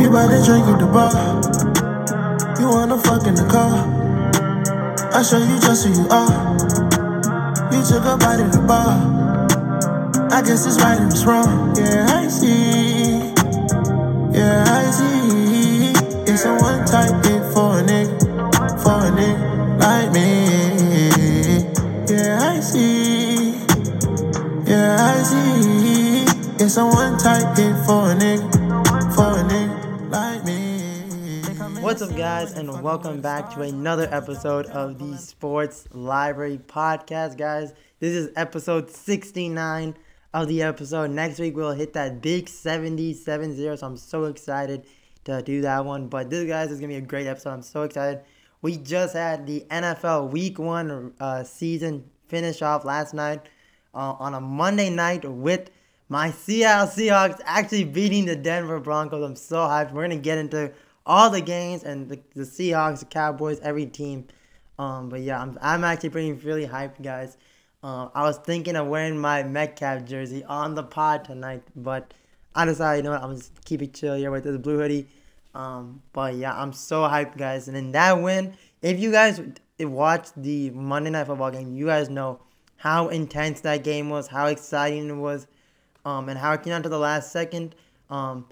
You buy the drink at the bar. You wanna fuck in the car. I show you just who you are. You took a bite of the bar. I guess it's right and it's wrong. Yeah, I see. Yeah, I see. It's a one type hit for a nigga. For a nigga like me. Yeah, I see. Yeah, I see. It's a one type hit for a nigga. What's up, guys, and welcome back to another episode of the Sports Library Podcast, guys. This is episode 69 of the episode. Next week, we'll hit that big 70 70, so I'm so excited to do that one. But this, guys, is going to be a great episode. I'm so excited. We just had the NFL Week 1 uh, season finish off last night uh, on a Monday night with my Seattle Seahawks actually beating the Denver Broncos. I'm so hyped. We're going to get into all the games and the, the Seahawks, the Cowboys, every team. Um, but yeah, I'm, I'm actually pretty really hyped, guys. Uh, I was thinking of wearing my Metcalf jersey on the pod tonight, but I decided, you know what, I'm just keep it chill here with this blue hoodie. Um, but yeah, I'm so hyped, guys. And in that win, if you guys watched the Monday Night Football game, you guys know how intense that game was, how exciting it was, um, and how it came down to the last second. Um,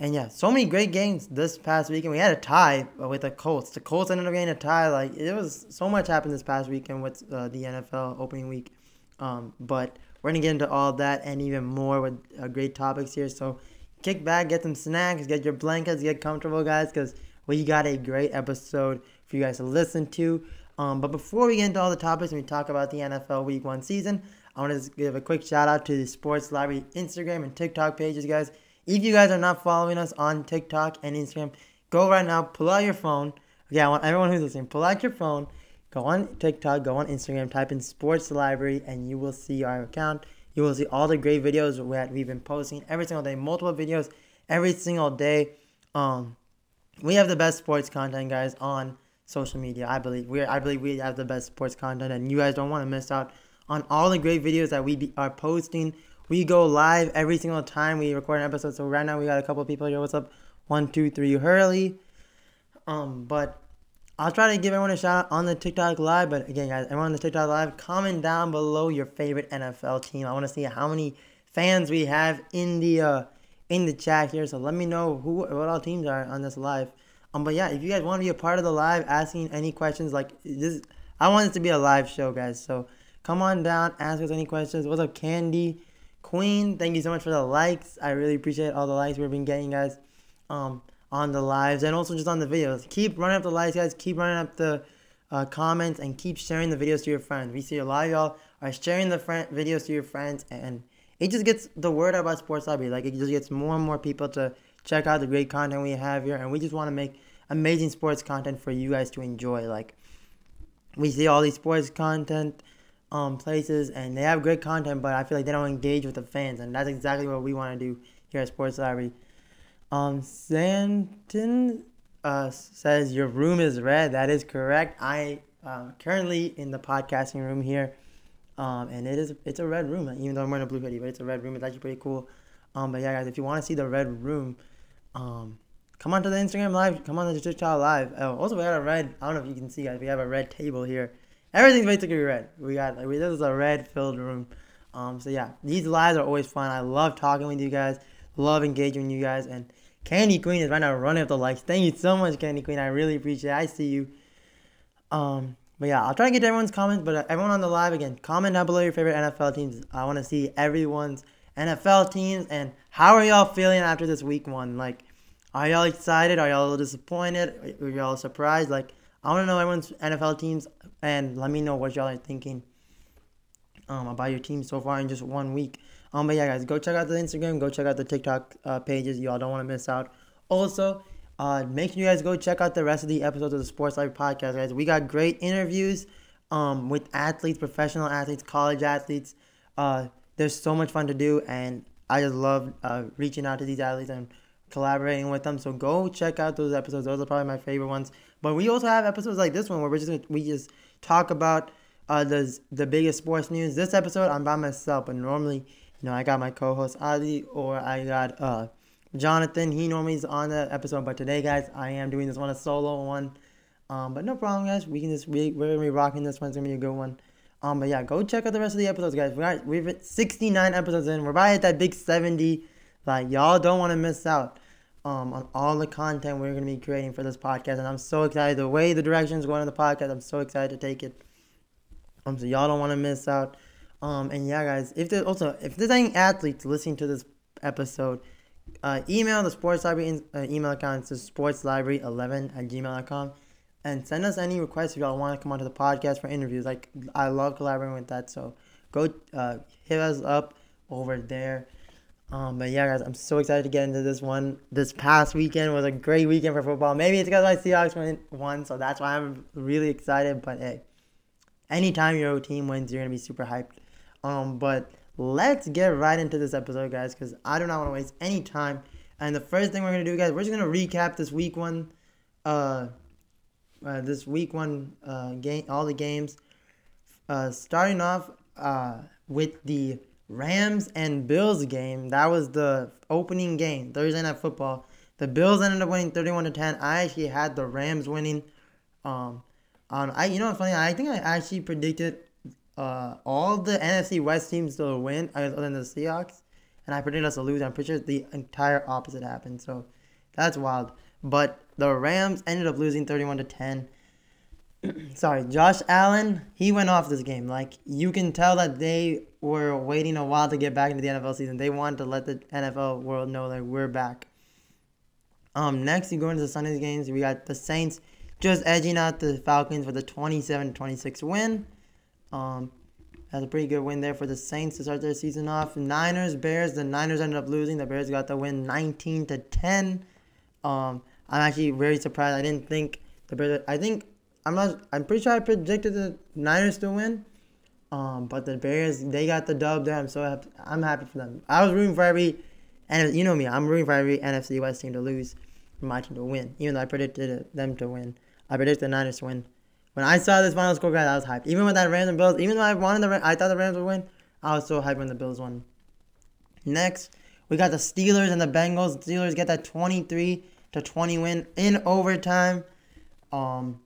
and yeah, so many great games this past weekend. We had a tie with the Colts. The Colts ended up getting a tie. Like it was so much happened this past weekend with uh, the NFL opening week. Um, but we're gonna get into all that and even more with uh, great topics here. So kick back, get some snacks, get your blankets, get comfortable, guys, because we got a great episode for you guys to listen to. Um, but before we get into all the topics and we talk about the NFL Week One season, I want to give a quick shout out to the Sports Library Instagram and TikTok pages, guys. If you guys are not following us on TikTok and Instagram, go right now, pull out your phone. Okay, I want everyone who's listening, pull out your phone, go on TikTok, go on Instagram, type in Sports Library, and you will see our account. You will see all the great videos that we've been posting every single day, multiple videos every single day. Um, we have the best sports content, guys, on social media. I believe we I believe we have the best sports content, and you guys don't want to miss out on all the great videos that we be, are posting. We go live every single time we record an episode. So right now we got a couple people here. What's up? One, two, three, Hurley. Um, but I'll try to give everyone a shout out on the TikTok live. But again, guys, everyone on the TikTok live, comment down below your favorite NFL team. I want to see how many fans we have in the uh, in the chat here. So let me know who what all teams are on this live. Um, but yeah, if you guys want to be a part of the live, asking any questions, like this, I want it to be a live show, guys. So come on down, ask us any questions. What's up, Candy Queen? Thank you so much for the likes. I really appreciate all the likes we've been getting, guys. Um, on the lives and also just on the videos. Keep running up the likes, guys. Keep running up the uh, comments and keep sharing the videos to your friends. We see a lot of y'all are sharing the friend videos to your friends, and it just gets the word out about Sports Library. Like it just gets more and more people to check out the great content we have here, and we just want to make amazing sports content for you guys to enjoy. Like we see all these sports content um, places, and they have great content, but I feel like they don't engage with the fans, and that's exactly what we want to do here at Sports Library. Um, Santon uh, says your room is red. That is correct. I uh, currently in the podcasting room here, um, and it is it's a red room. Even though I'm wearing a blue hoodie, but it's a red room. It's actually pretty cool. Um, but yeah, guys, if you want to see the red room, um, come on to the Instagram live. Come on to the TikTok live. Oh, also, we got a red. I don't know if you can see, guys. We have a red table here. Everything's basically red. We got like we, this is a red filled room. Um, so yeah, these lives are always fun. I love talking with you guys. Love engaging with you guys and Candy Queen is right now running up the likes. Thank you so much, Candy Queen. I really appreciate it. I see you. Um, but yeah, I'll try to get everyone's comments. But uh, everyone on the live again, comment down below your favorite NFL teams. I want to see everyone's NFL teams and how are y'all feeling after this week one? Like, are y'all excited? Are y'all disappointed? Are y'all surprised? Like, I want to know everyone's NFL teams and let me know what y'all are thinking um, about your team so far in just one week. Um, but yeah, guys, go check out the Instagram, go check out the TikTok uh, pages. Y'all don't want to miss out. Also, uh, make sure you guys go check out the rest of the episodes of the Sports Library podcast, guys. We got great interviews um, with athletes, professional athletes, college athletes. Uh, there's so much fun to do, and I just love uh, reaching out to these athletes and collaborating with them. So go check out those episodes. Those are probably my favorite ones. But we also have episodes like this one where we're just we just talk about uh, the the biggest sports news. This episode I'm by myself, but normally you know, I got my co-host Ali or I got uh Jonathan. He normally is on the episode, but today, guys, I am doing this one a solo one. Um, but no problem, guys. We can just we, we're gonna be rocking this one. It's gonna be a good one. Um, but yeah, go check out the rest of the episodes, guys. We got we've hit 69 episodes in. We're about to hit that big 70. Like y'all don't want to miss out um, on all the content we're gonna be creating for this podcast, and I'm so excited. The way the direction's going on the podcast, I'm so excited to take it. Um, so y'all don't want to miss out. Um, and yeah, guys, if there's also if there's any athletes listening to this episode, uh, email the sports library uh, email account to sportslibrary11 at gmail.com and send us any requests if y'all want to come onto the podcast for interviews. Like I love collaborating with that, so go uh, hit us up over there. Um, but yeah, guys, I'm so excited to get into this one. This past weekend was a great weekend for football. Maybe it's because my Seahawks won, so that's why I'm really excited. But hey, anytime your team wins, you're gonna be super hyped. Um, but let's get right into this episode, guys, because I do not want to waste any time. And the first thing we're gonna do, guys, we're just gonna recap this week one, uh, uh this week one uh game, all the games. Uh, starting off uh with the Rams and Bills game. That was the opening game, Thursday night football. The Bills ended up winning 31 to 10. I actually had the Rams winning. Um, on I you know what's funny? I think I actually predicted uh, all the NFC West teams to win other than the Seahawks, and I predicted us to lose. I'm pretty sure the entire opposite happened. So that's wild. But the Rams ended up losing 31 to 10. Sorry, Josh Allen, he went off this game. Like you can tell that they were waiting a while to get back into the NFL season. They wanted to let the NFL world know that we're back. Um, next, you go into the Sunday's games. We got the Saints just edging out the Falcons with a 27-26 win. Um, that's a pretty good win there for the Saints to start their season off. Niners, Bears. The Niners ended up losing. The Bears got the win, 19 to 10. Um, I'm actually very surprised. I didn't think the Bears. I think I'm not. I'm pretty sure I predicted the Niners to win. Um, but the Bears, they got the dub there. I'm so happy. I'm happy for them. I was rooting for every, and you know me, I'm rooting for every NFC West team to lose, my team to win. Even though I predicted them to win, I predicted the Niners to win. When I saw this final score, guys, I was hyped. Even with that Rams and Bills, even though I wanted the, I thought the Rams would win, I was so hyped when the Bills won. Next, we got the Steelers and the Bengals. Steelers get that 23 to 20 win in overtime. Um,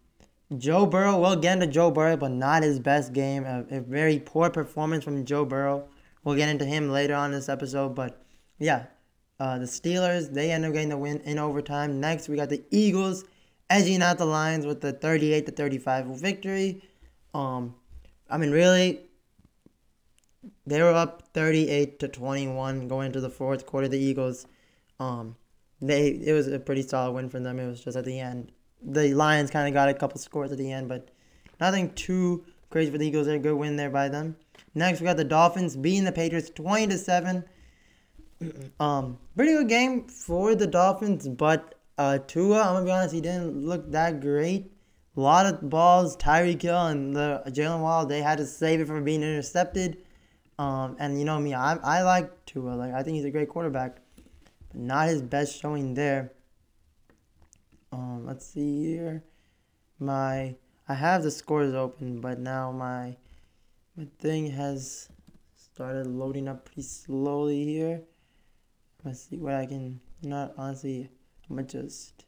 Joe Burrow, we'll get into Joe Burrow, but not his best game. A, a, very poor performance from Joe Burrow. We'll get into him later on this episode, but yeah, uh, the Steelers they end up getting the win in overtime. Next, we got the Eagles edging out the Lions with the 38 to 35 victory. Um, I mean, really, they were up 38 to 21 going into the fourth quarter. The Eagles, um, they it was a pretty solid win for them. It was just at the end, the Lions kind of got a couple scores at the end, but nothing too crazy for the Eagles. They're A good win there by them. Next, we got the Dolphins beating the Patriots 20 to seven. um, pretty good game for the Dolphins, but uh, Tua, I'm gonna be honest, he didn't look that great. A lot of balls, Tyreek Hill and the Jaylen Waddle, they had to save it from being intercepted. Um, and you know me, I I like Tua. Like I think he's a great quarterback, but not his best showing there. Um, let's see here. My I have the scores open, but now my my thing has started loading up pretty slowly here. Let's see what I can. Not honestly, I'm gonna just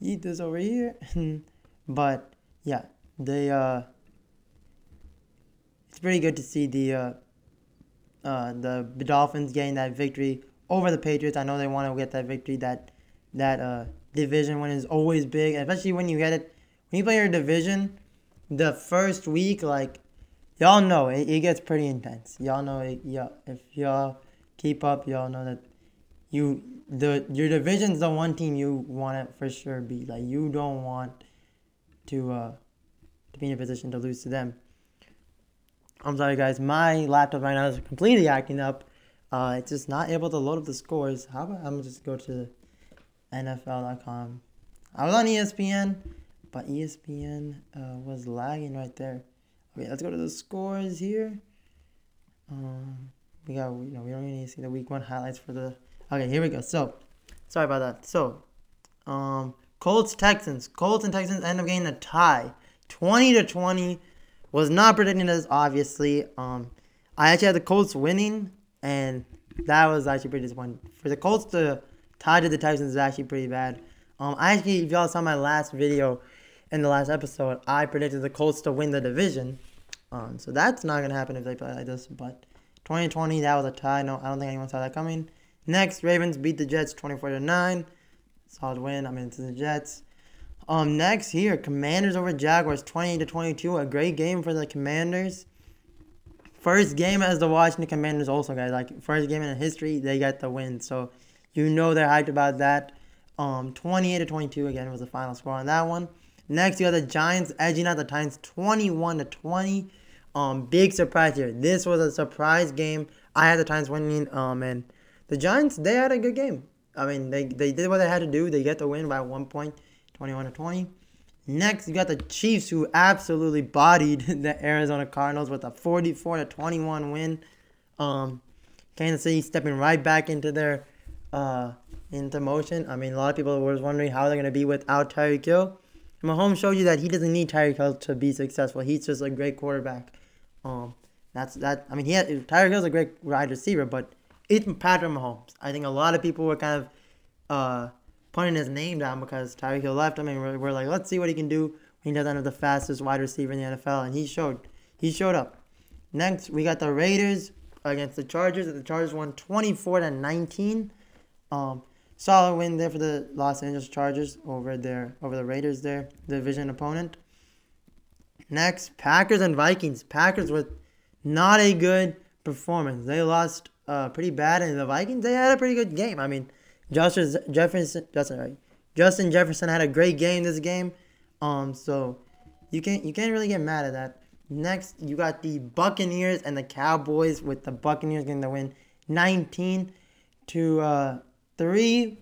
eat this over here. but yeah, they uh, it's pretty good to see the uh, uh, the Dolphins getting that victory over the Patriots. I know they want to get that victory. That that uh division win is always big, especially when you get it when you play your division. The first week, like y'all know, it, it gets pretty intense. Y'all know it. Yeah, if y'all keep up, y'all know that you the your division's the one team you want to for sure be like you don't want to uh to be in a position to lose to them. I'm sorry guys, my laptop right now is completely acting up. Uh, it's just not able to load up the scores. How about I'm just go to NFL.com. I was on ESPN, but ESPN uh, was lagging right there. Okay, let's go to the scores here. Um, we got you know we don't even need to see the week one highlights for the Okay, here we go. So, sorry about that. So, um, Colts Texans. Colts and Texans end up getting a tie, twenty to twenty. Was not predicting this, obviously. Um, I actually had the Colts winning, and that was actually pretty disappointing. For the Colts to tied to the Texans is actually pretty bad. Um, I actually, if y'all saw my last video in the last episode, I predicted the Colts to win the division. Um, so that's not gonna happen if they play like this. But 2020, that was a tie. No, I don't think anyone saw that coming. Next, Ravens beat the Jets 24 to nine. Solid win. I mean, it's the Jets. Um, next here, Commanders over Jaguars 28 to 22. A great game for the Commanders. First game as the Washington Commanders, also guys. Like first game in history, they got the win. So you know they're hyped about that. Um, 28 to 22 again was the final score on that one. Next, you have the Giants edging out the Titans 21 to 20. Um, big surprise here. This was a surprise game. I had the Titans winning. Um, and the Giants they had a good game. I mean, they they did what they had to do. They get the win by one point, 21 to 20. Next, you got the Chiefs who absolutely bodied the Arizona Cardinals with a 44 to 21 win. Um, Kansas City stepping right back into their uh, into motion. I mean, a lot of people were wondering how they're gonna be without Tyreek Hill. Mahomes showed you that he doesn't need Tyreek Hill to be successful. He's just a great quarterback. Um, that's that. I mean, he had, Tyreek Hill's a great wide receiver, but it's Patrick Mahomes. I think a lot of people were kind of uh, putting his name down because Tyreek Hill left him, and we're, we're like, let's see what he can do when he doesn't have the fastest wide receiver in the NFL, and he showed. He showed up. Next, we got the Raiders against the Chargers. The Chargers won 24 to 19. Um, solid win there for the Los Angeles Chargers over there over the Raiders there, the division opponent. Next, Packers and Vikings. Packers with not a good performance. They lost uh, pretty bad, and the Vikings they had a pretty good game. I mean, Justin Jefferson, Justin? Justin Jefferson had a great game this game. Um, so you can't you can't really get mad at that. Next, you got the Buccaneers and the Cowboys with the Buccaneers getting the win, 19 to uh, three.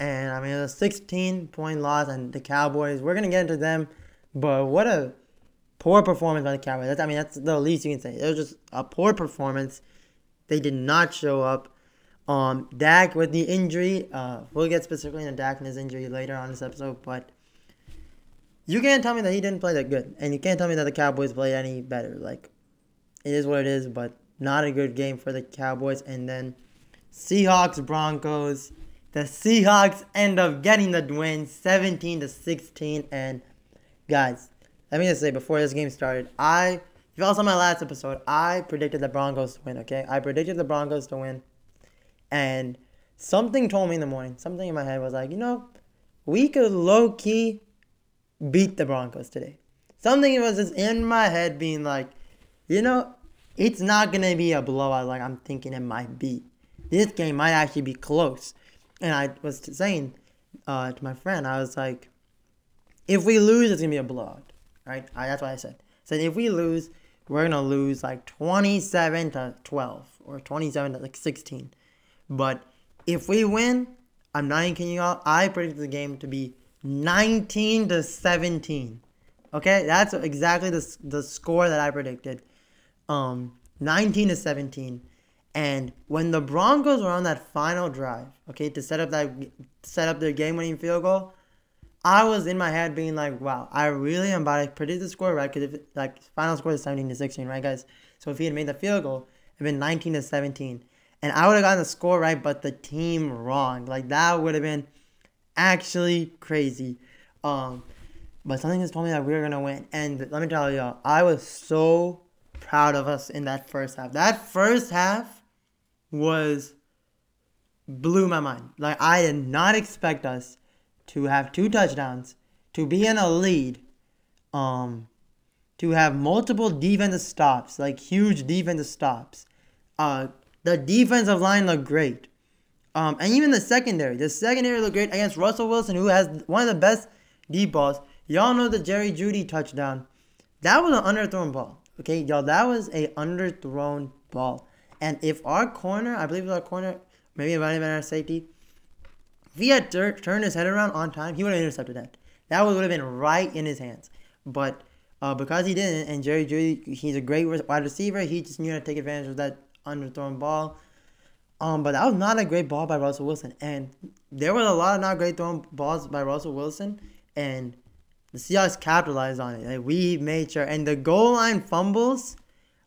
And I mean, a 16 point loss, and the Cowboys. We're gonna get into them, but what a poor performance by the Cowboys. That's, I mean, that's the least you can say. It was just a poor performance. They did not show up. Um, Dak with the injury. Uh, we'll get specifically into Dak and his injury later on this episode, but you can't tell me that he didn't play that good, and you can't tell me that the Cowboys played any better. Like, it is what it is, but not a good game for the Cowboys. And then Seahawks Broncos. The Seahawks end up getting the win, 17 to 16. And guys, let me just say before this game started, I if you all saw my last episode, I predicted the Broncos to win. Okay, I predicted the Broncos to win, and something told me in the morning, something in my head was like, you know, we could low key beat the Broncos today. Something was just in my head being like, you know, it's not gonna be a blowout like I'm thinking it might be. This game might actually be close. And I was saying uh, to my friend, I was like, if we lose, it's gonna be a blowout, right? I, that's what I said. I said if we lose, we're gonna lose like 27 to 12 or 27 to like 16. But if we win, I'm not even kidding you all. I predicted the game to be 19 to 17. Okay, that's exactly the the score that I predicted. Um, 19 to 17. And when the Broncos were on that final drive, okay, to set up that set up their game-winning field goal, I was in my head being like, "Wow, I really am about to predict the score right." Because if like final score is 17 to 16, right, guys? So if he had made the field goal, it'd been 19 to 17, and I would have gotten the score right, but the team wrong. Like that would have been actually crazy. Um, but something just told me that we were gonna win, and let me tell y'all, I was so proud of us in that first half. That first half was blew my mind. Like I did not expect us to have two touchdowns, to be in a lead, um, to have multiple defensive stops, like huge defensive stops. Uh, the defensive line looked great. Um, and even the secondary, the secondary looked great against Russell Wilson, who has one of the best deep balls. Y'all know the Jerry Jeudy touchdown. That was an underthrown ball. Okay, y'all, that was a underthrown ball. And if our corner, I believe it was our corner, maybe it might have been our safety, if he had tur- turned his head around on time, he would have intercepted that. That would have been right in his hands. But uh, because he didn't, and Jerry Jeudy, he's a great wide receiver, he just knew how to take advantage of that underthrown ball. Um, but that was not a great ball by Russell Wilson. And there was a lot of not great thrown balls by Russell Wilson. And the Seahawks capitalized on it. Like, we made sure. And the goal line fumbles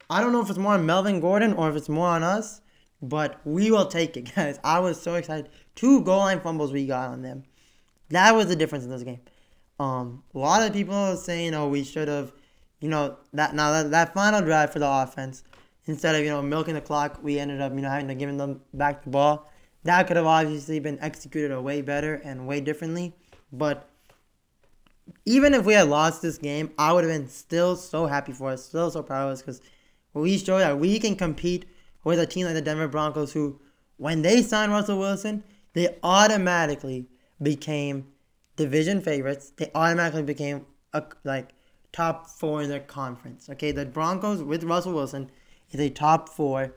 I don't know if it's more on Melvin Gordon or if it's more on us, but we will take it, guys. I was so excited two goal line fumbles we got on them. That was the difference in this game. Um, a lot of people are saying, "Oh, we should have," you know, that now that, that final drive for the offense, instead of you know milking the clock, we ended up you know having to give them back the ball. That could have obviously been executed a way better and way differently. But even if we had lost this game, I would have been still so happy for us, still so proud of us because we showed that we can compete with a team like the Denver Broncos, who, when they signed Russell Wilson, they automatically became division favorites. They automatically became a, like top four in their conference. Okay, the Broncos with Russell Wilson is a top four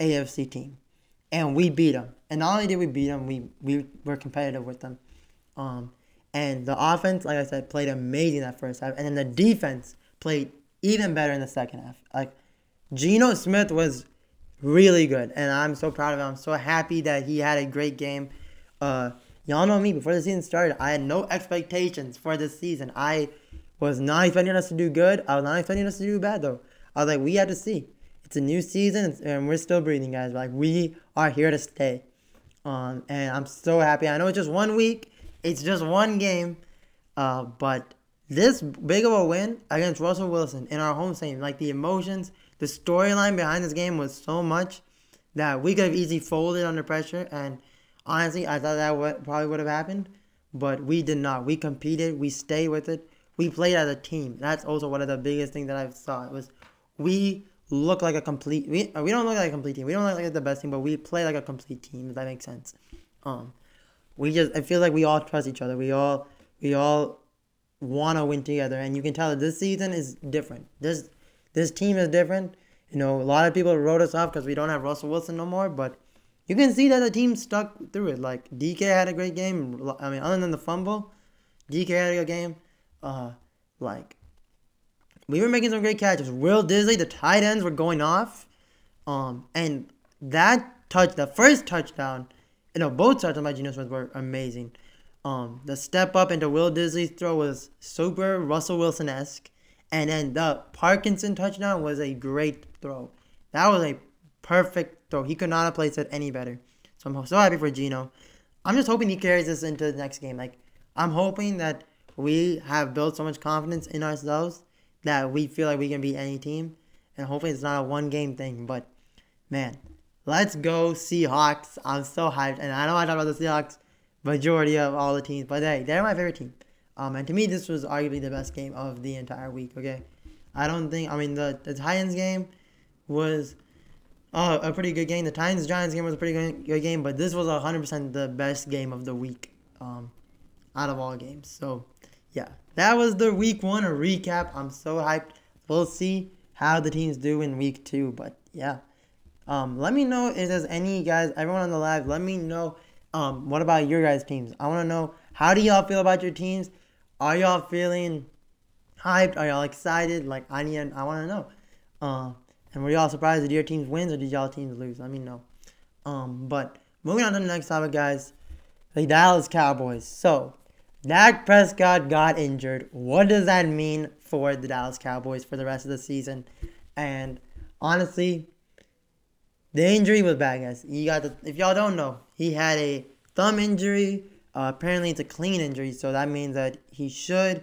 AFC team, and we beat them. And not only did we beat them, we we were competitive with them. Um, and the offense, like I said, played amazing that first half, and then the defense played even better in the second half. Like Geno Smith was really good, and I'm so proud of him. I'm so happy that he had a great game. Uh, y'all know me. Before the season started, I had no expectations for this season. I was not expecting us to do good. I was not expecting us to do bad though. I was like, we had to see. It's a new season, and we're still breathing, guys. Like we are here to stay. Um, and I'm so happy. I know it's just one week it's just one game, uh, but this big of a win against Russell Wilson in our home stadium, like the emotions, the storyline behind this game was so much that we could have easily folded under pressure. And honestly, I thought that would, probably would have happened, but we did not. We competed. We stayed with it. We played as a team. That's also one of the biggest things that I saw. It was we look like a complete. We we don't look like a complete team. We don't look like the best team, but we play like a complete team. If that makes sense. Um, we just I feel like we all trust each other. We all we all want to win together, and you can tell that this season is different. This this team is different. You know, a lot of people wrote us off because we don't have Russell Wilson no more, but you can see that the team stuck through it. Like DK had a great game. I mean, other than the fumble, DK had a good game. Uh, like we were making some great catches. Will Dissly, the tight ends were going off. Um, and that touch, the first touchdown you know, both touchdowns by Geno Smith were amazing. Um, the step up into Will Dissly's throw was super Russell Wilson esque, and then the Parkinson touchdown was a great throw. That was a perfect throw. He could not have placed it any better. So I'm so happy for Geno. I'm just hoping he carries this into the next game. Like I'm hoping that we have built so much confidence in ourselves that we feel like we can beat any team, and hopefully it's not a one game thing. But man, Let's go Seahawks. I'm so hyped. And I know I talk about the Seahawks majority of all the teams, but hey, they're my favorite team. Um, and to me, this was arguably the best game of the entire week. Okay, I don't think. I mean, the the Titans game was uh, a pretty good game. The Titans Giants game was a pretty good, good game, but this was 100% the best game of the week um, out of all games. So, yeah, that was the week one a recap. I'm so hyped. We'll see how the teams do in week two, but yeah. Um, let me know if there's any guys, everyone on the live, let me know um, what about your guys' teams? I want to know how do y'all feel about your teams? Are y'all feeling hyped? Are y'all excited? Like I need, I want to know. Uh, and were y'all surprised that your teams wins or did y'all teams lose? Let me know. Um, but moving on to the next topic, guys, the Dallas Cowboys. So Dak Prescott got injured. What does that mean for the Dallas Cowboys for the rest of the season? And honestly, the injury was bad, guys. He got the, if y'all don't know, he had a thumb injury. Uh, apparently, it's a clean injury, so that means that he should.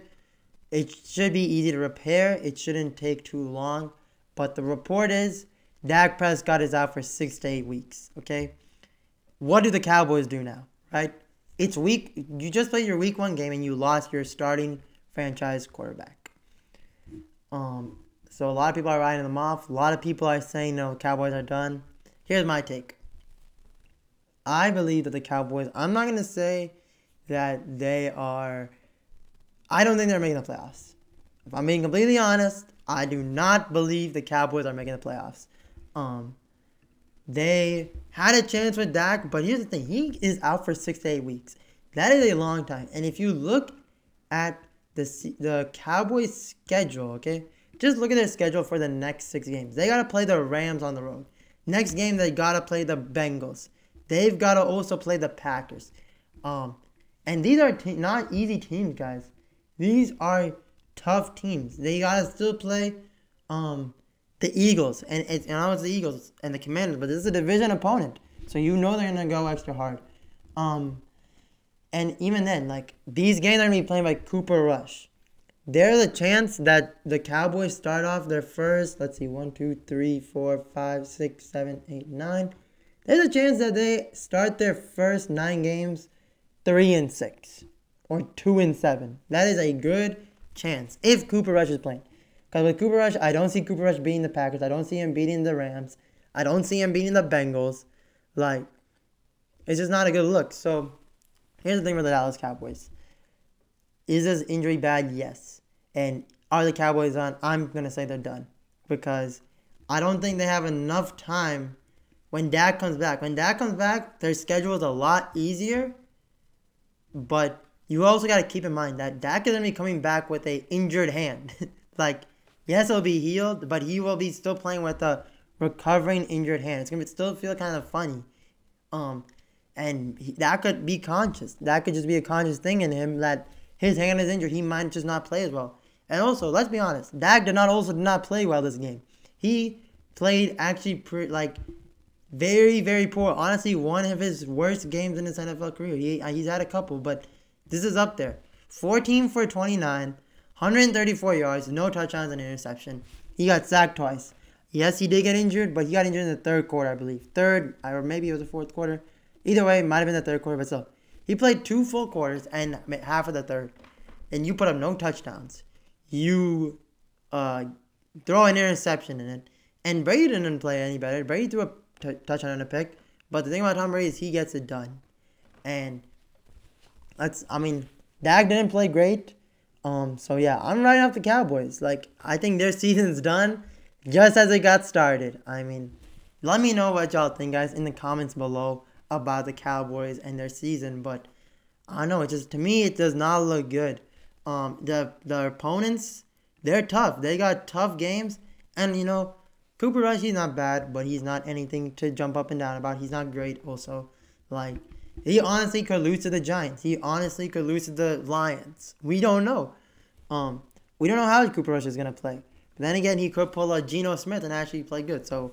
It should be easy to repair. It shouldn't take too long. But the report is Dak Prescott is out for six to eight weeks. Okay, what do the Cowboys do now? Right? It's week. You just played your week one game and you lost your starting franchise quarterback. Um, so a lot of people are writing them off. A lot of people are saying no, Cowboys are done. Here's my take. I believe that the Cowboys, I'm not to say that they are, I don't think they're making the playoffs. If I'm being completely honest, I do not believe the Cowboys are making the playoffs. Um, they had a chance with Dak, but here's the thing: he is out for six to eight weeks. That is a long time. And if you look at the the Cowboys' schedule, okay, just look at their schedule for the next six games. They got to play the Rams on the road. Next game, they gotta play the Bengals. They've gotta also play the Packers. Um, and these are te- not easy teams, guys. These are tough teams. They gotta still play um the Eagles, and it's and I was the Eagles and the Commanders, but this is a division opponent, so you know they're gonna go extra hard. Um, and even then, like these games are gonna be played by Cooper Rush. There's a chance that the Cowboys start off their first, let's see, one, two, three, four, five, six, seven, eight, nine. There's a chance that they start their first nine games three and six or two and seven. That is a good chance if Cooper Rush is playing. Because with Cooper Rush, I don't see Cooper Rush beating the Packers. I don't see him beating the Rams. I don't see him beating the Bengals. Like, it's just not a good look. So, here's the thing with the Dallas Cowboys. Is this injury bad? Yes. And are the Cowboys on? I'm going to say they're done. Because I don't think they have enough time when Dak comes back. When Dak comes back, their schedule is a lot easier. But you also got to keep in mind that Dak is going to be coming back with a injured hand. like, yes, it'll be healed, but he will be still playing with a recovering injured hand. It's going to still feel kind of funny. Um, and he, that could be conscious. That could just be a conscious thing in him that his hand is injured. He might just not play as well. And also, let's be honest, Dak did not also did not play well this game. He played actually pre- like very very poor. Honestly, one of his worst games in his NFL career. He he's had a couple, but this is up there. 14 for 29, 134 yards, no touchdowns and interception. He got sacked twice. Yes, he did get injured, but he got injured in the third quarter, I believe. Third, or maybe it was the fourth quarter. Either way, it might have been the third quarter, but still. He played two full quarters and half of the third. And you put up no touchdowns. You uh, throw an interception in it. And Brady didn't play any better. Brady threw a t- touchdown and a pick. But the thing about Tom Brady is he gets it done. And that's, I mean, Dak didn't play great. Um, so yeah, I'm writing off the Cowboys. Like, I think their season's done just as it got started. I mean, let me know what y'all think, guys, in the comments below about the Cowboys and their season. But I don't know. It just to me, it does not look good. Um, the the opponents, they're tough. They got tough games, and you know, Cooper Rush, he's not bad, but he's not anything to jump up and down about. He's not great. Also, like he honestly could lose to the Giants. He honestly could lose to the Lions. We don't know. Um, we don't know how Cooper Rush is gonna play. But then again, he could pull a Geno Smith and actually play good. So,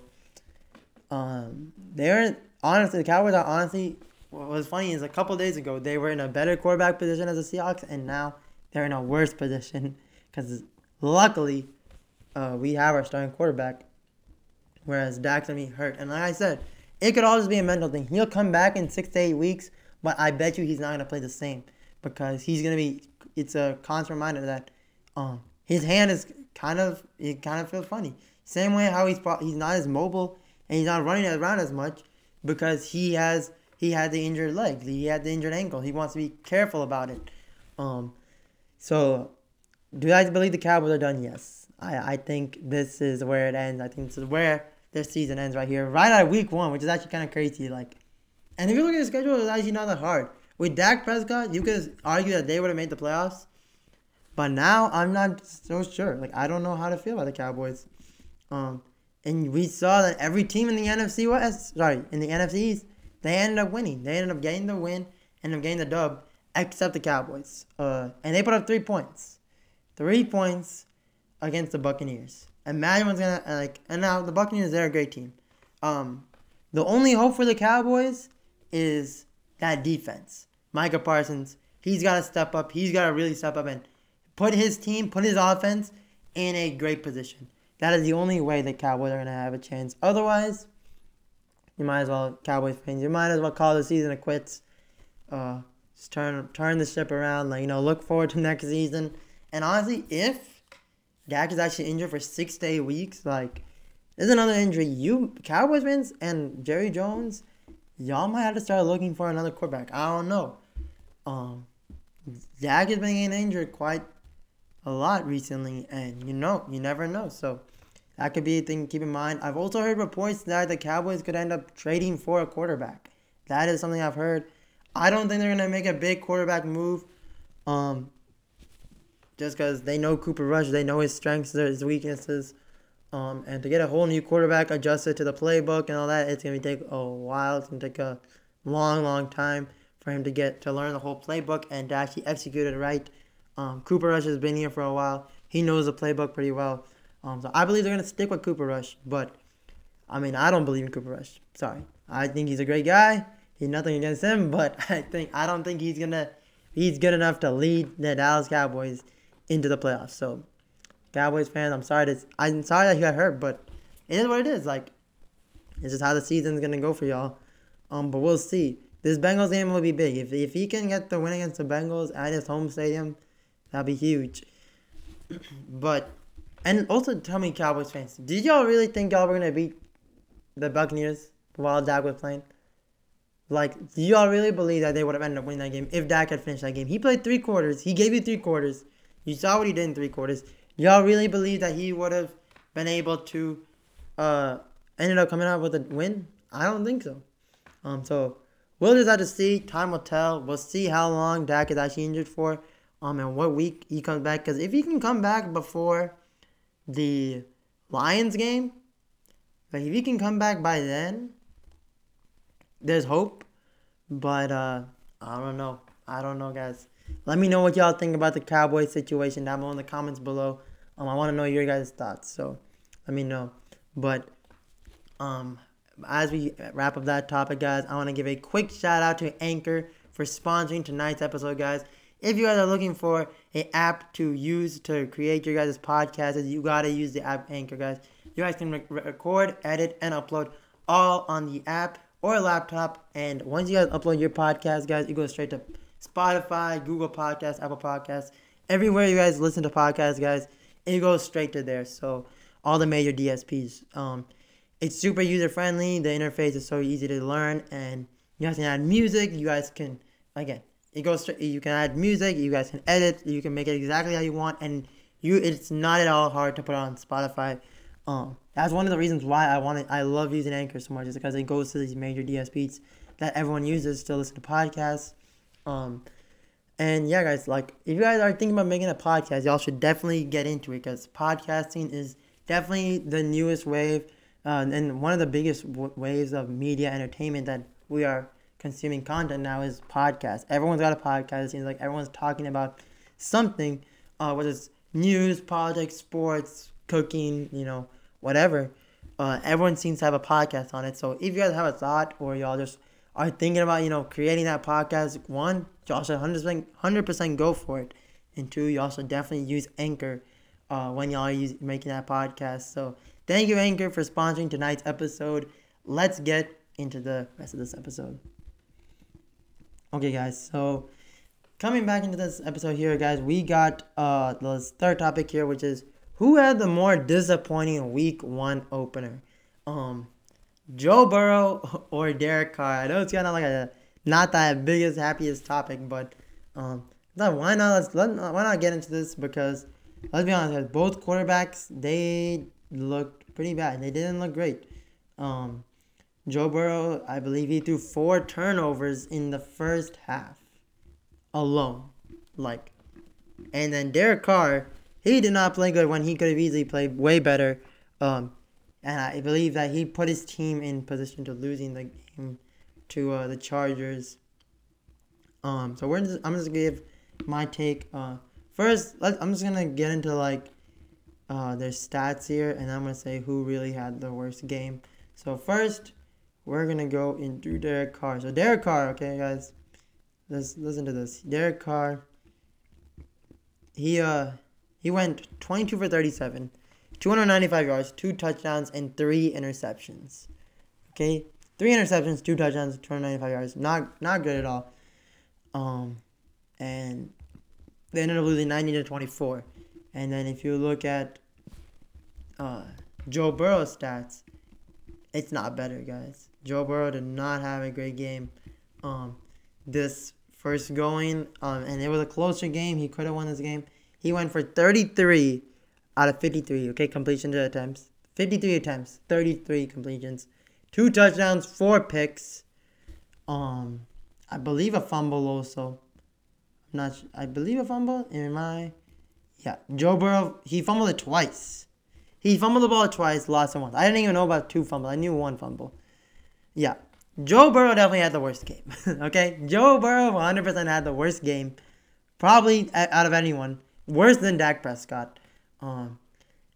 um, they're honestly the Cowboys are honestly. What was funny is a couple days ago they were in a better quarterback position as the Seahawks, and now they're in a worse position because luckily uh, we have our starting quarterback, whereas Dak's gonna be hurt. And like I said, it could always be a mental thing. He'll come back in six to eight weeks, but I bet you he's not gonna play the same because he's gonna be. It's a constant reminder that um, his hand is kind of it kind of feels funny. Same way how he's he's not as mobile and he's not running around as much because he has he had the injured leg, he had the injured ankle. He wants to be careful about it. Um, so do I believe the Cowboys are done? Yes. I, I think this is where it ends. I think this is where their season ends right here, right at week one, which is actually kind of crazy. Like, and if you look at the schedule, it's actually not that hard. With Dak Prescott, you could argue that they would have made the playoffs. But now I'm not so sure. Like I don't know how to feel about the Cowboys. Um, and we saw that every team in the NFC West, sorry, in the NFC East, they ended up winning. They ended up getting the win, ended up getting the dub, except the Cowboys. Uh, and they put up three points, three points against the Buccaneers. Imagine what's gonna like. And now the Buccaneers, they're a great team. Um, the only hope for the Cowboys is that defense. Micah Parsons, he's got to step up. He's got to really step up and put his team, put his offense in a great position. That is the only way the Cowboys are gonna have a chance. Otherwise, you might as well Cowboys fans. You might as well call the season a quits. Uh, just turn turn the ship around. Like you know, look forward to next season. And honestly, if Dak is actually injured for six to eight weeks, like there's another injury. You Cowboys fans and Jerry Jones, y'all might have to start looking for another quarterback. I don't know. Um, Dak has been getting injured quite a lot recently, and you know, you never know. So that could be a thing to keep in mind. I've also heard reports that the Cowboys could end up trading for a quarterback. That is something I've heard. I don't think they're gonna make a big quarterback move, um, just because they know Cooper Rush, they know his strengths, his weaknesses, um, and to get a whole new quarterback adjusted to the playbook and all that, it's gonna take a while. It's gonna take a long, long time for him to get to learn the whole playbook and to actually execute it right. Um, Cooper Rush has been here for a while. He knows the playbook pretty well. Um, so I believe they're gonna stick with Cooper Rush, but I mean I don't believe in Cooper Rush. Sorry, I think he's a great guy. he's nothing against him, but I think I don't think he's gonna he's good enough to lead the Dallas Cowboys into the playoffs. So, Cowboys fans, I'm sorry to I'm sorry that he got hurt, but it is what it is. Like, it's just how the season's gonna go for y'all. Um, but we'll see. This Bengals game will be big. If if he can get the win against the Bengals at his home stadium, that'd be huge. but and also tell me, Cowboys fans, did y'all really think y'all were gonna beat the Buccaneers while Dak was playing? Like, do y'all really believe that they would have ended up winning that game if Dak had finished that game? He played three quarters. He gave you three quarters. You saw what he did in three quarters. Y'all really believe that he would have been able to uh ended up coming out with a win? I don't think so. Um, so we'll just have to see. Time will tell. We'll see how long Dak is actually injured for. Um, and what week he comes back. Because if he can come back before the Lions game, like if he can come back by then, there's hope. But uh, I don't know. I don't know, guys. Let me know what y'all think about the Cowboys situation down below in the comments below. Um, I want to know your guys' thoughts. So let me know. But um, as we wrap up that topic, guys, I want to give a quick shout out to Anchor for sponsoring tonight's episode, guys. If you guys are looking for an app to use to create your guys' podcasts, you gotta use the app Anchor, guys. You guys can re- record, edit, and upload all on the app or laptop. And once you guys upload your podcast, guys, you go straight to Spotify, Google Podcasts, Apple Podcasts, everywhere you guys listen to podcasts, guys. It goes straight to there. So all the major DSPs. Um, it's super user friendly. The interface is so easy to learn, and you guys can add music. You guys can again, it goes. Straight, you can add music. You guys can edit. You can make it exactly how you want, and you. It's not at all hard to put on Spotify. Um, that's one of the reasons why I wanted. I love using Anchor so much is because it goes to these major DSPs that everyone uses to listen to podcasts. Um, and yeah, guys, like if you guys are thinking about making a podcast, y'all should definitely get into it because podcasting is definitely the newest wave uh, and one of the biggest w- waves of media entertainment that we are consuming content now is podcasts. Everyone's got a podcast. It seems like everyone's talking about something, uh, whether it's news, politics, sports, cooking, you know, whatever. Uh, everyone seems to have a podcast on it. So if you guys have a thought or y'all just are thinking about, you know, creating that podcast, one, y'all should 100%, 100% go for it. And two, y'all should definitely use Anchor uh, when y'all are use, making that podcast. So thank you, Anchor, for sponsoring tonight's episode. Let's get into the rest of this episode. Okay, guys. So coming back into this episode here, guys, we got uh the third topic here, which is who had the more disappointing week one opener? Um, Joe Burrow or Derek Carr? I know it's kind of like a not that biggest happiest topic, but um, why not? Let's let why not get into this because let's be honest, both quarterbacks they looked pretty bad. They didn't look great. Um, Joe Burrow, I believe he threw four turnovers in the first half alone. Like, and then Derek Carr, he did not play good when he could have easily played way better. Um, and I believe that he put his team in position to losing the game to uh, the Chargers. Um, so we're just, I'm just gonna give my take. Uh, first, let I'm just gonna get into like uh, their stats here, and I'm gonna say who really had the worst game. So first, we're gonna go into Derek Carr. So Derek Carr, okay, guys, let's listen to this. Derek Carr, he uh he went 22 for 37, 295 yards, two touchdowns, and three interceptions. Okay, three interceptions, two touchdowns, 295 yards. Not not good at all. Um, and they ended up losing 90 to 24. And then if you look at uh, Joe Burrow's stats, it's not better, guys. Joe Burrow did not have a great game. Um, this first going, um, and it was a closer game. He could have won this game. He went for 33 out of 53. Okay, completion to attempts. 53 attempts, 33 completions, two touchdowns, four picks. Um, I believe a fumble also. I'm not. I believe a fumble. Am I? Yeah, Joe Burrow. He fumbled it twice. He fumbled the ball twice, lost it once. I didn't even know about two fumbles. I knew one fumble. Yeah. Joe Burrow definitely had the worst game. okay? Joe Burrow 100% had the worst game. Probably out of anyone. Worse than Dak Prescott. Um,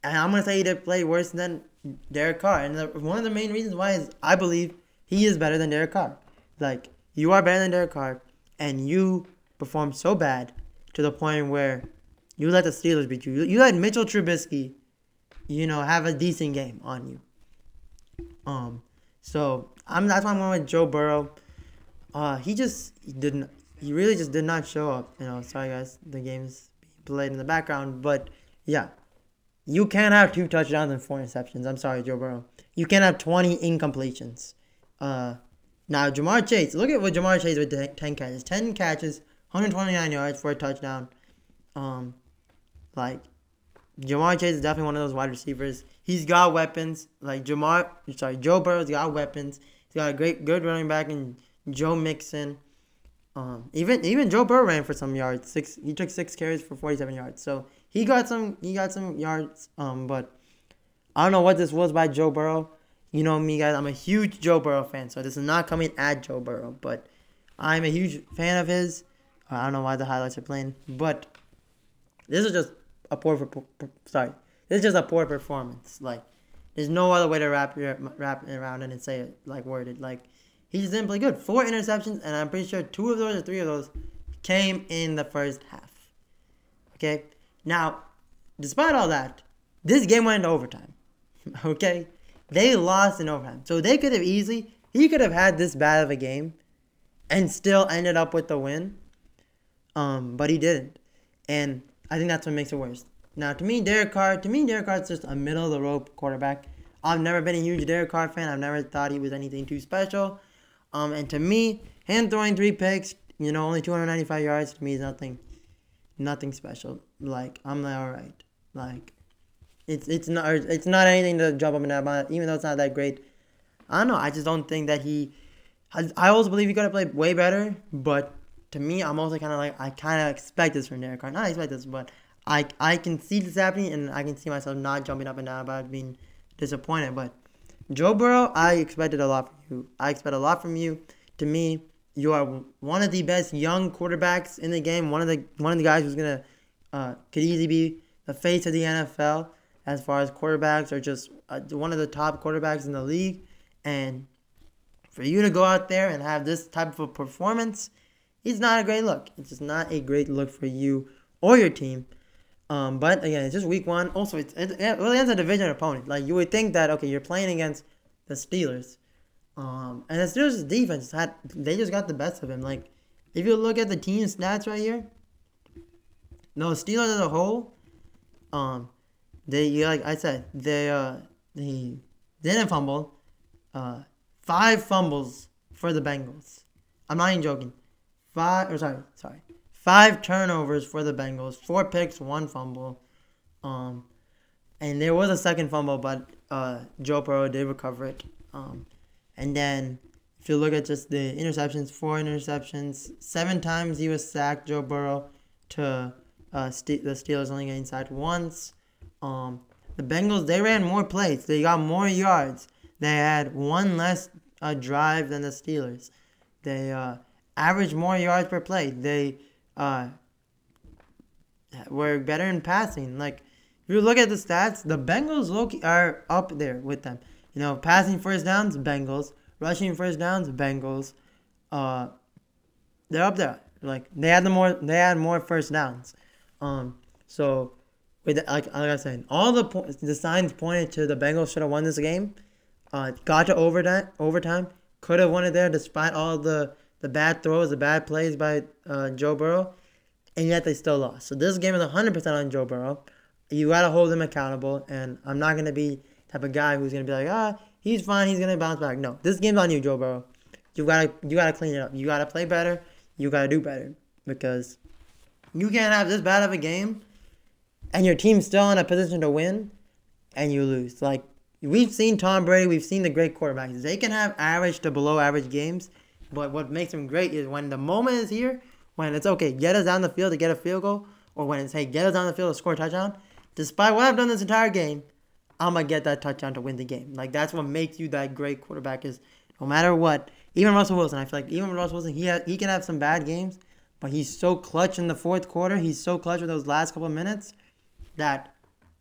and I'm to say he did play worse than Derek Carr. And the, one of the main reasons why is I believe he is better than Derek Carr. Like, you are better than Derek Carr, and you perform so bad to the point where you let the Steelers beat you. You let Mitchell Trubisky, you know, have a decent game on you. Um, so I'm that's why I'm going with Joe Burrow. Uh, he just he didn't. He really just did not show up. You know, sorry guys, the game's played in the background, but yeah, you can't have two touchdowns and four interceptions. I'm sorry, Joe Burrow. You can't have 20 incompletions. Uh, now Ja'Marr Chase, look at what Ja'Marr Chase with 10 catches, 10 catches, 129 yards for a touchdown. Um, like Ja'Marr Chase is definitely one of those wide receivers. He's got weapons. Like Ja'Marr, sorry, Joe Burrow's got weapons. He's got a great, good running back in Joe Mixon. Um, even even Joe Burrow ran for some yards. Six, he took six carries for forty-seven yards. So he got some, he got some yards. Um, but I don't know what this was by Joe Burrow. You know me, guys. I'm a huge Joe Burrow fan. So this is not coming at Joe Burrow, but I'm a huge fan of his. I don't know why the highlights are playing, but this is just a poor. Sorry, this is just a poor performance. Like, there's no other way to wrap your wrap around it and say it like worded. Like, he just didn't play good. Four interceptions, and I'm pretty sure two of those or three of those came in the first half. Okay, now, despite all that, this game went into overtime. Okay, they lost in overtime, so they could have easily he could have had this bad of a game, and still ended up with the win. Um, but he didn't, and I think that's what makes it worse. Now, to me, Derek Carr, to me, Derek Carr is just a middle of the road quarterback. I've never been a huge Derek Carr fan. I've never thought he was anything too special. Um, and to me, him throwing three picks, you know, only 295 yards to me is nothing, nothing special. Like I'm like, all right, like it's it's not it's not anything to jump up and down about. even though it's not that great. I don't know. I just don't think that he. I, I also believe he could have played way better, but to me, I'm also kind of like I kind of expect this from Derek Carr. Not expect this, but I I can see this happening, and I can see myself not jumping up and down about being disappointed. But Joe Burrow, I expected a lot from you. I expect a lot from you. To me, you are one of the best young quarterbacks in the game. One of the one of the guys who's gonna uh, could easily be the face of the NFL as far as quarterbacks or just uh, one of the top quarterbacks in the league. And for you to go out there and have this type of a performance, it's not a great look. It's just not a great look for you or your team. Um, but again, it's just week one. Also, it's it, it really against a division opponent. Like you would think that okay, you're playing against the Steelers, um, and the Steelers' defense had they just got the best of him. Like if you look at the team stats right here, no Steelers as a whole, um, they like I said they uh they didn't fumble, uh, five fumbles for the Bengals. I'm not even joking. Five or sorry sorry five turnovers for the Bengals, four picks, one fumble. Um, and there was a second fumble, but uh, Joe Burrow did recover it. Um, and then if you look at just the interceptions, four interceptions, seven times he was sacked. Joe Burrow to uh, St- the Steelers only got inside once. Um, the Bengals they ran more plays. They got more yards. They had one less uh, drive than the Steelers. They uh, averaged more yards per play. They uh, were better in passing. Like if you look at the stats, the Bengals look are up there with them. You know, passing first downs, Bengals. Rushing first downs, Bengals. Uh, they're up there. Like they had the more they had more first downs. Um, so with like, like I said, all the po- the signs pointed to the Bengals should have won this game. Uh, got to overtime. Overtime could have won it there despite all the the bad throws, the bad plays by uh, Joe Burrow, and yet they still lost. So this game is 100% on Joe Burrow. You got to hold him accountable, and I'm not to be type of guy who's to be like, ah, he's fine, he's to bounce back. No, this game's on you, Joe Burrow. You got to you got to clean it up. You got to play better. You got to do better because you can't have this bad of a game and your team's still in a position to win and you lose. Like we've seen Tom Brady, we've seen the great quarterbacks. They can have average to below average games but what makes them great is when the moment is here, when it's okay, get us down the field to get a field goal, or when it's hey, get us down the field to score a touchdown. Despite what I've done this entire game, I'm gonna get that touchdown to win the game. Like that's what makes you that great quarterback. Is no matter what, even Russell Wilson. I feel like even Russell Wilson, he ha- he can have some bad games, but he's so clutch in the fourth quarter. He's so clutch with those last couple of minutes that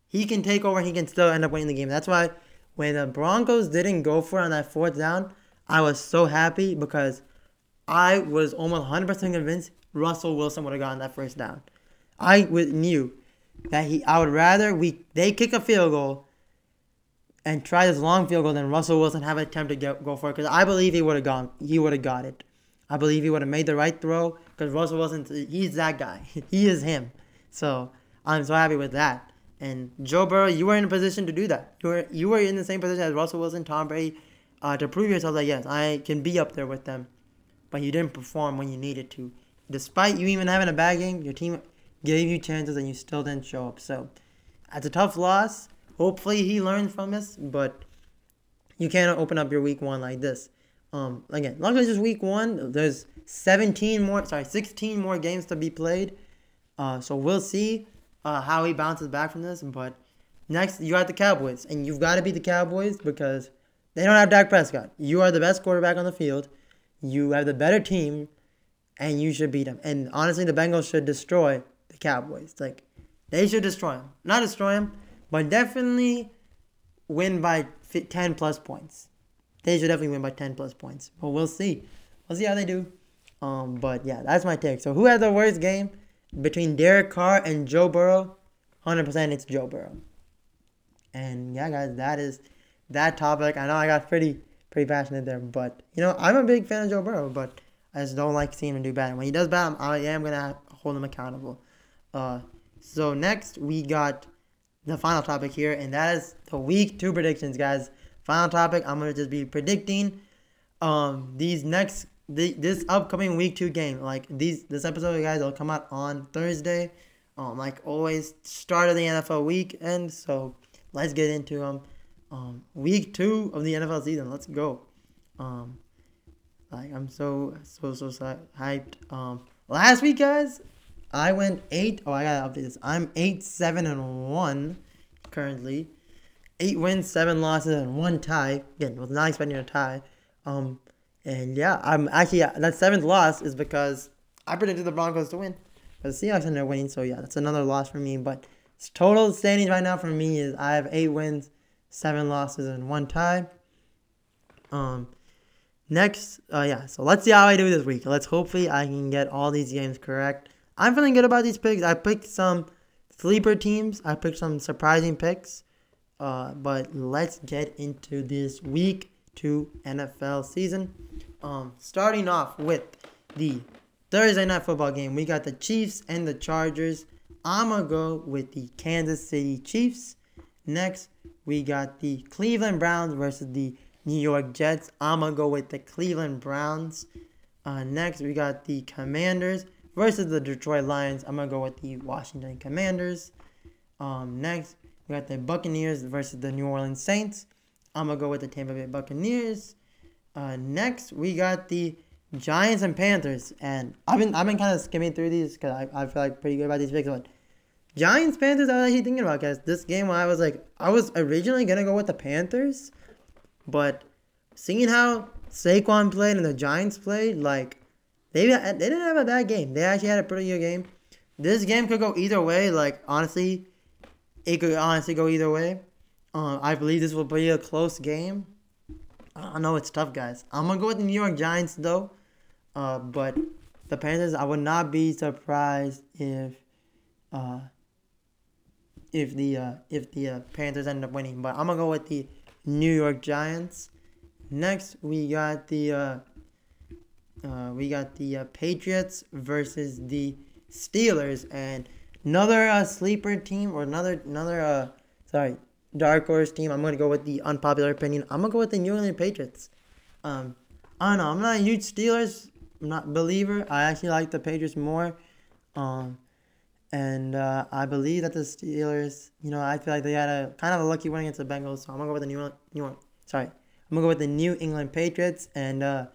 he can take over. He can still end up winning the game. That's why when the Broncos didn't go for it on that fourth down, I was so happy because I was almost 100% convinced Russell Wilson would have gotten that first down. I knew that he. I would rather we they kick a field goal and try this long field goal than Russell Wilson have an attempt to get, go for it because I believe he would have gone. He would have got it. I believe he would have made the right throw because Russell Wilson. He's that guy. he is him. So I'm so happy with that. And Joe Burrow, you were in a position to do that. You were you were in the same position as Russell Wilson, Tom Brady, uh, to prove yourself that yes, I can be up there with them. But you didn't perform when you needed to. Despite you even having a bad game, your team gave you chances and you still didn't show up. So that's a tough loss. Hopefully he learns from this, but you can't open up your week one like this. Um, again, luckily it's just week one. There's 17 more, sorry, 16 more games to be played. Uh, so we'll see uh, how he bounces back from this. But next, you got the Cowboys, and you've got to beat the Cowboys because they don't have Dak Prescott. You are the best quarterback on the field. You have the better team, and you should beat them. And honestly, the Bengals should destroy the Cowboys. Like they should destroy them, not destroy them, but definitely win by 10 plus points. They should definitely win by 10 plus points. But we'll see. We'll see how they do. Um, but yeah, that's my take. So who had the worst game? between Derek Carr and Joe Burrow, 100% it's Joe Burrow. And yeah, guys, that is that topic. I know I got pretty pretty passionate there, but you know, I'm a big fan of Joe Burrow, but I just don't like seeing him do bad. When he does bad, I am gonna hold him accountable. Uh, so next we got the final topic here, and that is the week two predictions, guys. Final topic. I'm gonna just be predicting um these next the, this upcoming week two game, like these this episode, guys, will come out on Thursday. Um, like always, start of the NFL weekend. So let's get into them. Um, week two of the NFL season. Let's go. Um, like I'm so so so, so hyped. Um, last week, guys, I went eight. Oh, I gotta update this. I'm eight seven and one currently. Eight wins, seven losses, and one tie. Again, was not expecting a tie. Um, and yeah, I'm actually that seventh loss is because I predicted the Broncos to win, but the Seahawks ended up winning. So yeah, that's another loss for me. But total standings right now for me is I have eight wins, seven losses, and one tie. Um, next, uh, yeah. So let's see how I do this week. Let's hopefully I can get all these games correct. I'm feeling good about these picks. I picked some sleeper teams. I picked some surprising picks. Uh, but let's get into this week two NFL season. Um, starting off with the Thursday night football game, we got the Chiefs and the Chargers. I'm gonna go with the Kansas City Chiefs. Next, we got the Cleveland Browns versus the New York Jets. I'm gonna go with the Cleveland Browns. Uh, next, we got the Commanders versus the Detroit Lions. I'm gonna go with the Washington Commanders. Um, next, we got the Buccaneers versus the New Orleans Saints. I'm gonna go with the Tampa Bay Buccaneers. Uh, next, we got the Giants and Panthers, and I've been I've been kind of skimming through these because I, I feel like pretty good about these picks. But Giants Panthers, I was actually thinking about guys. This game, I was like, I was originally gonna go with the Panthers, but seeing how Saquon played and the Giants played, like they they didn't have a bad game. They actually had a pretty good game. This game could go either way. Like honestly, it could honestly go either way. Uh, I believe this will be a close game. I know it's tough, guys. I'm gonna go with the New York Giants though, uh, but the Panthers. I would not be surprised if, uh, if the uh, if the uh, Panthers end up winning. But I'm gonna go with the New York Giants. Next, we got the uh, uh, we got the Patriots versus the Steelers, and another uh, sleeper team or another another uh, sorry dark horse team. I'm gonna go with the unpopular opinion. I'm gonna go with the New England Patriots. Um, I don't know. I'm not a huge Steelers. I'm not a believer. I actually like the Patriots more. Um, and uh, I believe that the Steelers, you know, I feel like they had a kind of a lucky win against the Bengals. So I'm gonna go with the New New York. Sorry, I'm gonna go with the New England Patriots and uh,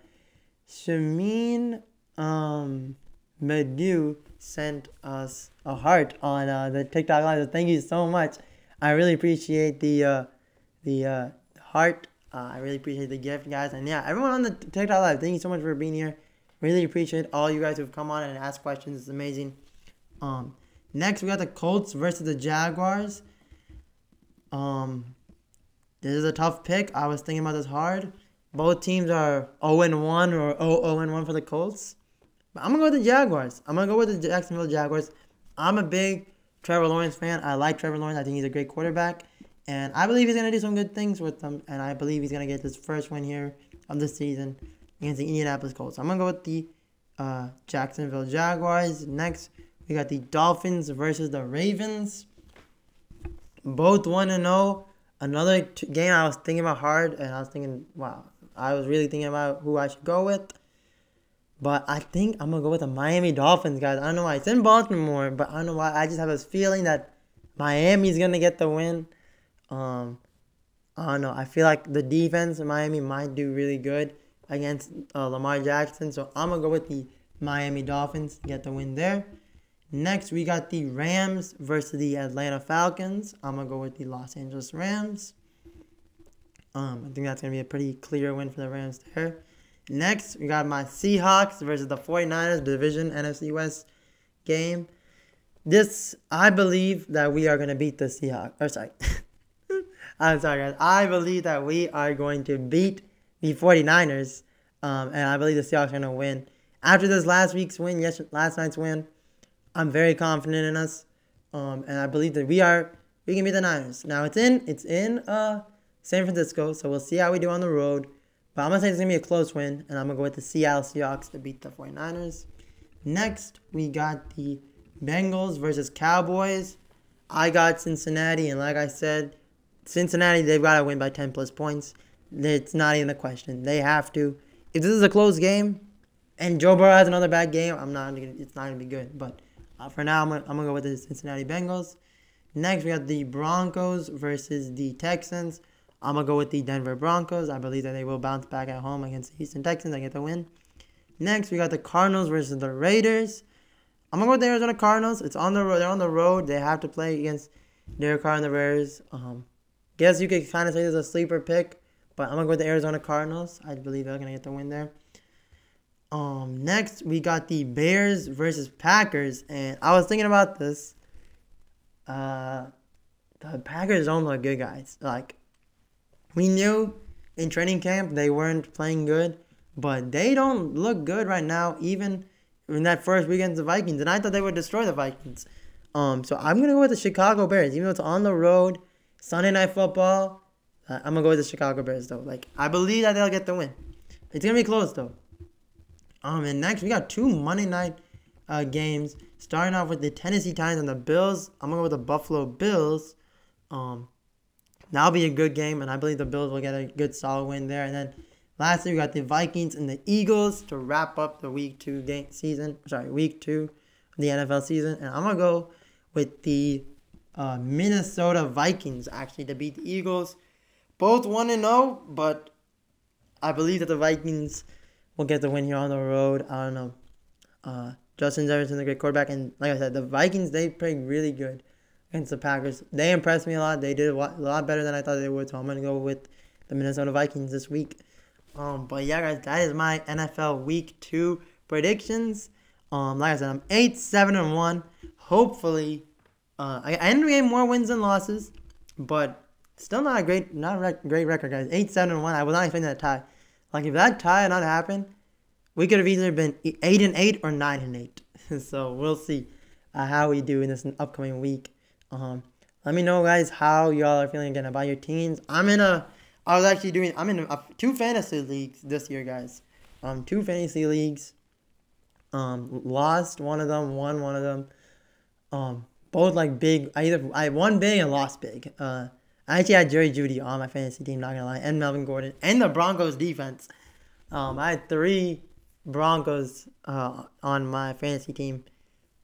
Shamin um, Medu sent us a heart on uh, the TikTok live. So thank you so much. I really appreciate the uh, the uh, heart. Uh, I really appreciate the gift, guys. And yeah, everyone on the TikTok live, thank you so much for being here. Really appreciate all you guys who've come on and asked questions. It's amazing. Um, next we got the Colts versus the Jaguars. Um, this is a tough pick. I was thinking about this hard. Both teams are 0 1 or 0 1 for the Colts. But I'm to go with the Jaguars. I'm to go with the Jacksonville Jaguars. I'm a big Trevor Lawrence fan. I like Trevor Lawrence. I think he's a great quarterback. And I believe he's to do some good things with them. And I believe he's to get his first win here of the season against the Indianapolis Colts. I'm to go with the uh, Jacksonville Jaguars. Next, we got the Dolphins versus the Ravens. Both 1 0. Another t- game I was thinking about hard, and I was thinking, wow, I was really thinking about who I should go with. But I think I'm gonna go with the Miami Dolphins, guys. I don't know why it's in Baltimore, but I don't know why. I just have this feeling that Miami's gonna get the win. Um, I don't know. I feel like the defense in Miami might do really good against uh, Lamar Jackson, so I'm gonna go with the Miami Dolphins get the win there. Next, we got the Rams versus the Atlanta Falcons. I'm gonna go with the Los Angeles Rams. Um, I think that's gonna be a pretty clear win for the Rams there. Next, we got my Seahawks versus the 49ers division NFC West game. This, I believe that we are going to beat the Seahawks. Or, sorry. I'm sorry, guys. I believe that we are going to beat the 49ers. Um, and I believe the Seahawks are going to win. After this last week's win, yes, last night's win, I'm very confident in us. Um, and I believe that we are, we can beat the Niners. Now, it's in, it's in uh, San Francisco, so we'll see how we do on the road. But I'm going to say it's going to be a close win, and I'm going to go with the Seattle Seahawks to beat the 49ers. Next, we got the Bengals versus Cowboys. I got Cincinnati, and like I said, Cincinnati, they've got to win by 10 plus points. It's not even a question. They have to. If this is a close game, and Joe Burrow has another bad game, I'm not. Gonna, it's not gonna be good. But uh, for now, I'm gonna, I'm gonna go with the Cincinnati Bengals. Next, we got the Broncos versus the Texans. I'm gonna go with the Denver Broncos. I believe that they will bounce back at home against the Houston Texans and get the win. Next, we got the Cardinals versus the Raiders. I'm gonna go with the Arizona Cardinals. It's on the road. They're on the road. They have to play against Derek Carr and the Raiders. Um, guess you could kind of say this is a sleeper pick, but I'm gonna go with the Arizona Cardinals. I believe they're gonna get the win there. Um, next we got the Bears versus Packers, and I was thinking about this. Uh, the Packers don't look good, guys. Like we knew in training camp they weren't playing good, but they don't look good right now, even in that first week against the Vikings. And I thought they would destroy the Vikings. Um, so I'm gonna go with the Chicago Bears, even though it's on the road, Sunday night football. Uh, I'm gonna go with the Chicago Bears though. Like I believe that they'll get the win. It's gonna be close though. Um, and next we got two Monday night uh, games. Starting off with the Tennessee Titans and the Bills. I'm gonna go with the Buffalo Bills. Um, That'll be a good game, and I believe the Bills will get a good solid win there. And then lastly, we got the Vikings and the Eagles to wrap up the Week Two game season. Sorry, Week Two of the NFL season, and I'm gonna go with the uh, Minnesota Vikings actually to beat the Eagles. Both one and zero, oh, but I believe that the Vikings will get the win here on the road. I don't know. Uh, Justin Jefferson's the great quarterback, and like I said, the Vikings they play really good against the Packers. They impressed me a lot. They did a lot better than I thought they would. So I'm gonna go with the Minnesota Vikings this week. Um, but yeah, guys, that is my NFL Week Two predictions. Um, like I said, I'm eight, seven, and one. Hopefully, uh, I, I ended the game more wins than losses, but still not a great, not a rec- great record, guys. Eight, seven, and one. I was not expecting that tie. Like if that tie had not happened, we could have either been eight and eight or nine and eight. so we'll see uh, how we do in this upcoming week. Um, let me know, guys, how y'all are feeling again about your teams. I'm in a, I was actually doing, I'm in a, two fantasy leagues this year, guys. Um, two fantasy leagues. Um, lost one of them, won one of them. Um, both like big. I either I won big and lost big. Uh, I actually had Jerry Jeudy on my fantasy team, not gonna lie, and Melvin Gordon and the Broncos defense. Um, I had three Broncos uh, on my fantasy team.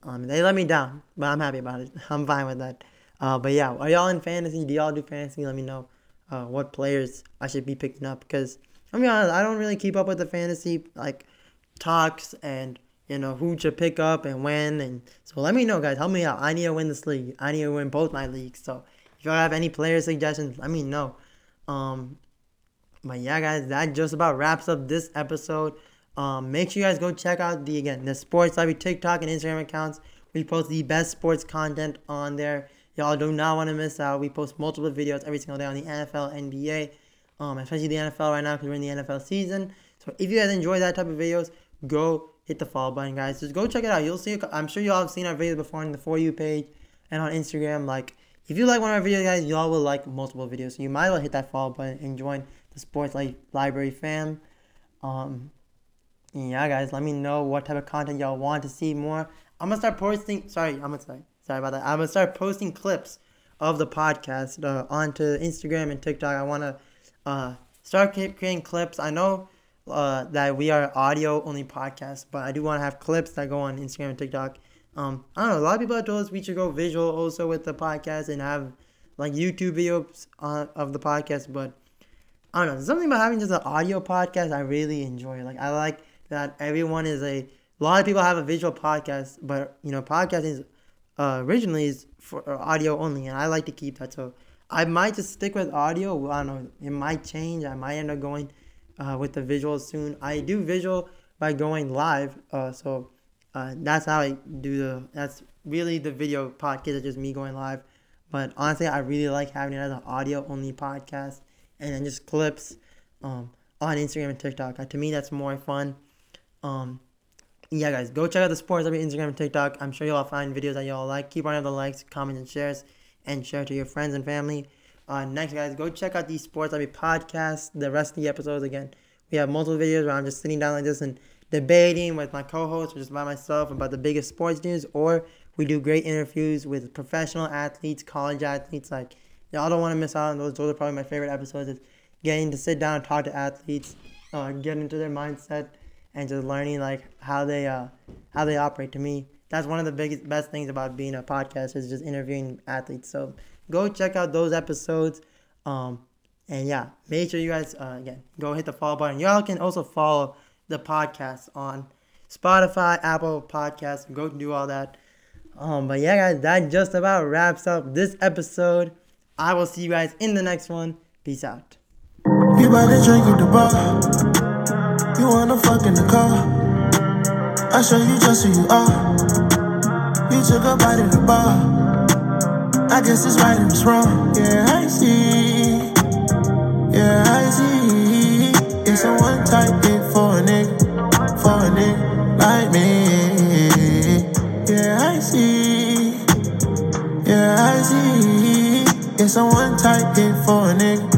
Um, they let me down, but I'm happy about it. I'm fine with that. Uh, but yeah, are y'all in fantasy? Do y'all do fantasy? Let me know uh, what players I should be picking up because I mean I don't really keep up with the fantasy like talks and you know who to pick up and when and so let me know guys. Help me out. I need to win this league. I need to win both my leagues. So if y'all have any player suggestions, let me know. Um, but yeah, guys, that just about wraps up this episode. Um, make sure you guys go check out the again the Sports Library TikTok and Instagram accounts. We post the best sports content on there. Y'all do not want to miss out. We post multiple videos every single day on the NFL, NBA, um, especially the NFL right now because we're in the NFL season. So if you guys enjoy that type of videos, go hit the follow button, guys. Just go check it out. You'll see. I'm sure y'all have seen our videos before on the For You page and on Instagram. Like, if you like one of our videos, guys, y'all will like multiple videos. So you might as well hit that follow button and join the Sports Li- Library fam. Um, yeah, guys, let me know what type of content y'all want to see more. I'm gonna start posting. Sorry, I'm gonna sorry, sorry about that. I'm gonna start posting clips of the podcast uh, onto Instagram and TikTok. I wanna uh, start creating clips. I know uh, that we are audio only podcast, but I do want to have clips that go on Instagram and TikTok. Um, I don't know. A lot of people have told us we should go visual also with the podcast and have like YouTube videos uh, of the podcast, but I don't know. Something about having just an audio podcast I really enjoy. Like I like that everyone is a. A lot of people have a visual podcast, but you know, podcasting is uh, originally is for audio only, and I like to keep that. So I might just stick with audio. I don't know. It might change. I might end up going uh, with the visuals soon. I do visual by going live. Uh, so uh, that's how I do the. That's really the video podcast. It's just me going live. But honestly, I really like having it as an audio only podcast, and then just clips um, on Instagram and TikTok. Uh, to me, that's more fun. Um, yeah, guys, go check out the Sports Library Instagram and TikTok. I'm sure you'll find videos that y'all like. Keep on the likes, comments, and shares, and share to your friends and family. Uh, next, guys, go check out the Sports Library podcast. The rest of the episodes again. We have multiple videos where I'm just sitting down like this and debating with my co-host or just by myself about the biggest sports news. Or we do great interviews with professional athletes, college athletes. Like y'all don't want to miss out on those. Those are probably my favorite episodes. Is getting to sit down and talk to athletes, uh, get into their mindset and just learning like how they uh how they operate. To me, that's one of the biggest best things about being a podcast is just interviewing athletes. So go check out those episodes. Um, and yeah, make sure you guys uh, again go hit the follow button. Y'all can also follow the podcast on Spotify, Apple Podcasts. Go do all that. Um, but yeah, guys, that just about wraps up this episode. I will see you guys in the next one. Peace out. You at wanna fuck in the car? I show you just who you are. You took a bite of the bar. I guess it's right and it's wrong. Yeah, I see. Yeah, I see. It's a one type hit for a nigga, for a nigga like me. Yeah, I see. Yeah, I see. It's a one type hit for a nigga,